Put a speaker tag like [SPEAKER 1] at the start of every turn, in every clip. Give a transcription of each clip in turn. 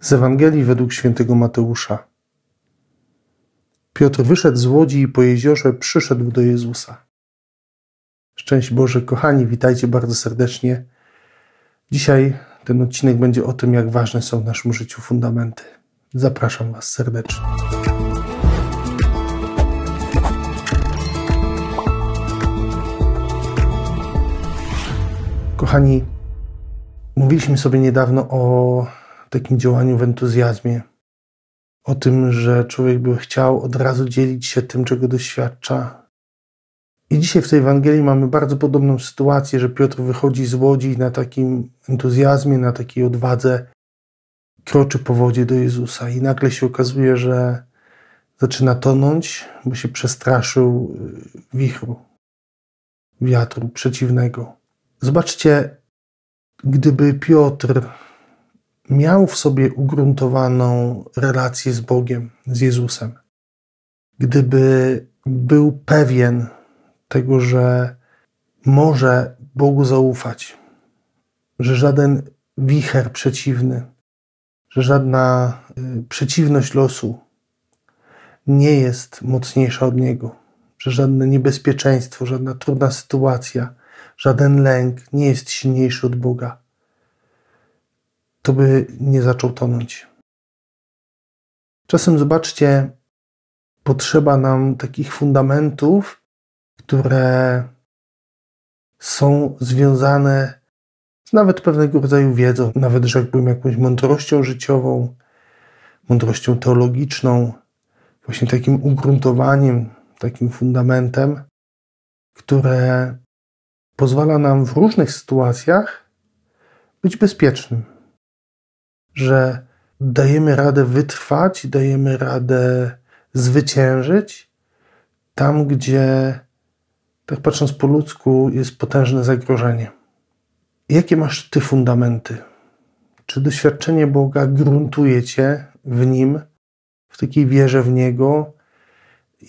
[SPEAKER 1] Z Ewangelii według świętego Mateusza. Piotr wyszedł z łodzi i po jeziorze przyszedł do Jezusa. Szczęść Boże, kochani, witajcie bardzo serdecznie. Dzisiaj ten odcinek będzie o tym, jak ważne są w naszym życiu fundamenty. Zapraszam Was serdecznie. Kochani, mówiliśmy sobie niedawno o takim działaniu w entuzjazmie. O tym, że człowiek by chciał od razu dzielić się tym, czego doświadcza. I dzisiaj w tej Ewangelii mamy bardzo podobną sytuację, że Piotr wychodzi z łodzi na takim entuzjazmie, na takiej odwadze, kroczy po wodzie do Jezusa i nagle się okazuje, że zaczyna tonąć, bo się przestraszył y, wichru, wiatru przeciwnego. Zobaczcie, gdyby Piotr miał w sobie ugruntowaną relację z Bogiem, z Jezusem, gdyby był pewien tego, że może Bogu zaufać, że żaden wicher przeciwny, że żadna y, przeciwność losu nie jest mocniejsza od niego, że żadne niebezpieczeństwo, żadna trudna sytuacja, żaden lęk nie jest silniejszy od Boga to by nie zaczął tonąć. Czasem zobaczcie, potrzeba nam takich fundamentów, które są związane z nawet pewnego rodzaju wiedzą, nawet rzekłbym jakąś mądrością życiową, mądrością teologiczną, właśnie takim ugruntowaniem, takim fundamentem, które pozwala nam w różnych sytuacjach być bezpiecznym że dajemy radę wytrwać, dajemy radę zwyciężyć tam, gdzie, tak patrząc po ludzku, jest potężne zagrożenie. Jakie masz ty fundamenty? Czy doświadczenie Boga gruntuje cię w nim, w takiej wierze w Niego?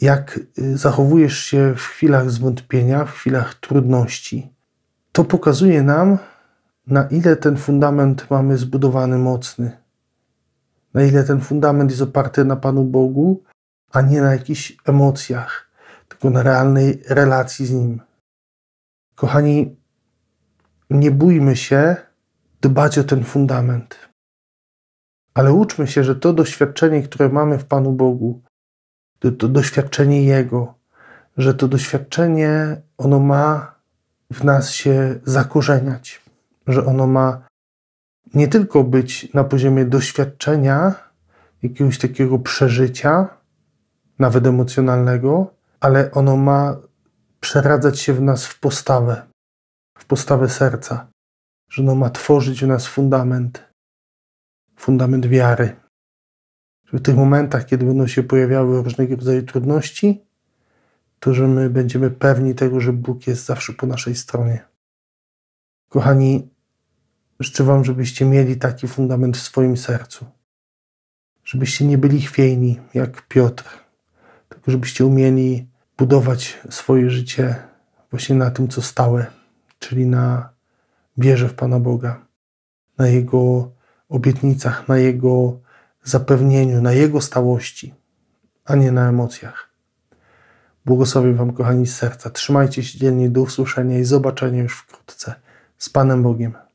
[SPEAKER 1] Jak y, zachowujesz się w chwilach zwątpienia, w chwilach trudności? To pokazuje nam, na ile ten fundament mamy zbudowany mocny, na ile ten fundament jest oparty na Panu Bogu, a nie na jakichś emocjach, tylko na realnej relacji z Nim. Kochani, nie bójmy się dbać o ten fundament, ale uczmy się, że to doświadczenie, które mamy w Panu Bogu, to, to doświadczenie Jego, że to doświadczenie ono ma w nas się zakorzeniać że ono ma nie tylko być na poziomie doświadczenia, jakiegoś takiego przeżycia, nawet emocjonalnego, ale ono ma przeradzać się w nas w postawę, w postawę serca, że ono ma tworzyć w nas fundament, fundament wiary. Że w tych momentach, kiedy będą się pojawiały różnego rodzaju trudności, to że my będziemy pewni tego, że Bóg jest zawsze po naszej stronie. Kochani, życzę Wam, żebyście mieli taki fundament w swoim sercu. Żebyście nie byli chwiejni jak Piotr, tylko żebyście umieli budować swoje życie właśnie na tym, co stałe, czyli na wierze w Pana Boga, na Jego obietnicach, na Jego zapewnieniu, na Jego stałości, a nie na emocjach. Błogosławię Wam, kochani, z serca. Trzymajcie się dzielnie do usłyszenia i zobaczenia już wkrótce. Z Panem Bogiem.